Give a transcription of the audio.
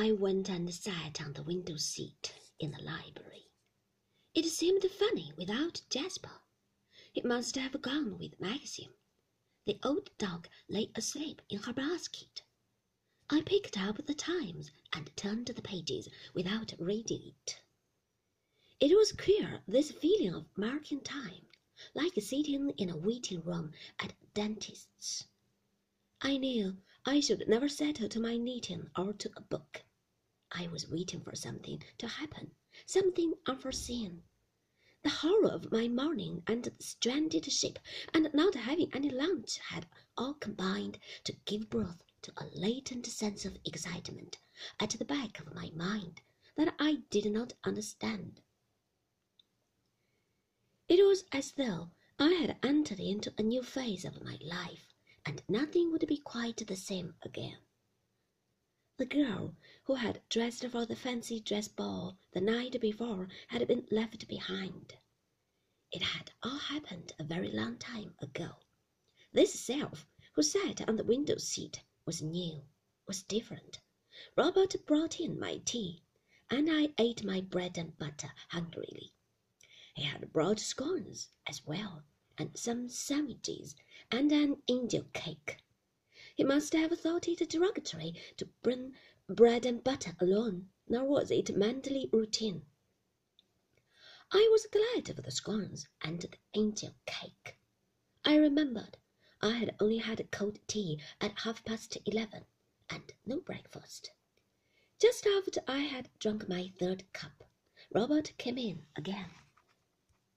I went and sat on the window seat in the library. It seemed funny without Jasper. He must have gone with Maxim. The old dog lay asleep in her basket. I picked up the Times and turned the pages without reading it. It was queer, this feeling of marking time, like sitting in a waiting room at a dentist's. I knew I should never settle to my knitting or to a book. I was waiting for something to happen, something unforeseen. The horror of my morning and the stranded ship and not having any lunch had all combined to give birth to a latent sense of excitement at the back of my mind that I did not understand. It was as though I had entered into a new phase of my life, and nothing would be quite the same again. The girl who had dressed for the fancy dress ball the night before had been left behind. It had all happened a very long time ago. This self, who sat on the window seat, was new, was different. Robert brought in my tea, and I ate my bread and butter hungrily. He had brought scones as well, and some sandwiches, and an angel cake. He must have thought it derogatory to bring bread and butter alone, nor was it Manderley routine. I was glad of the scones and the angel cake. I remembered I had only had cold tea at half past eleven, and no breakfast. Just after I had drunk my third cup, Robert came in again.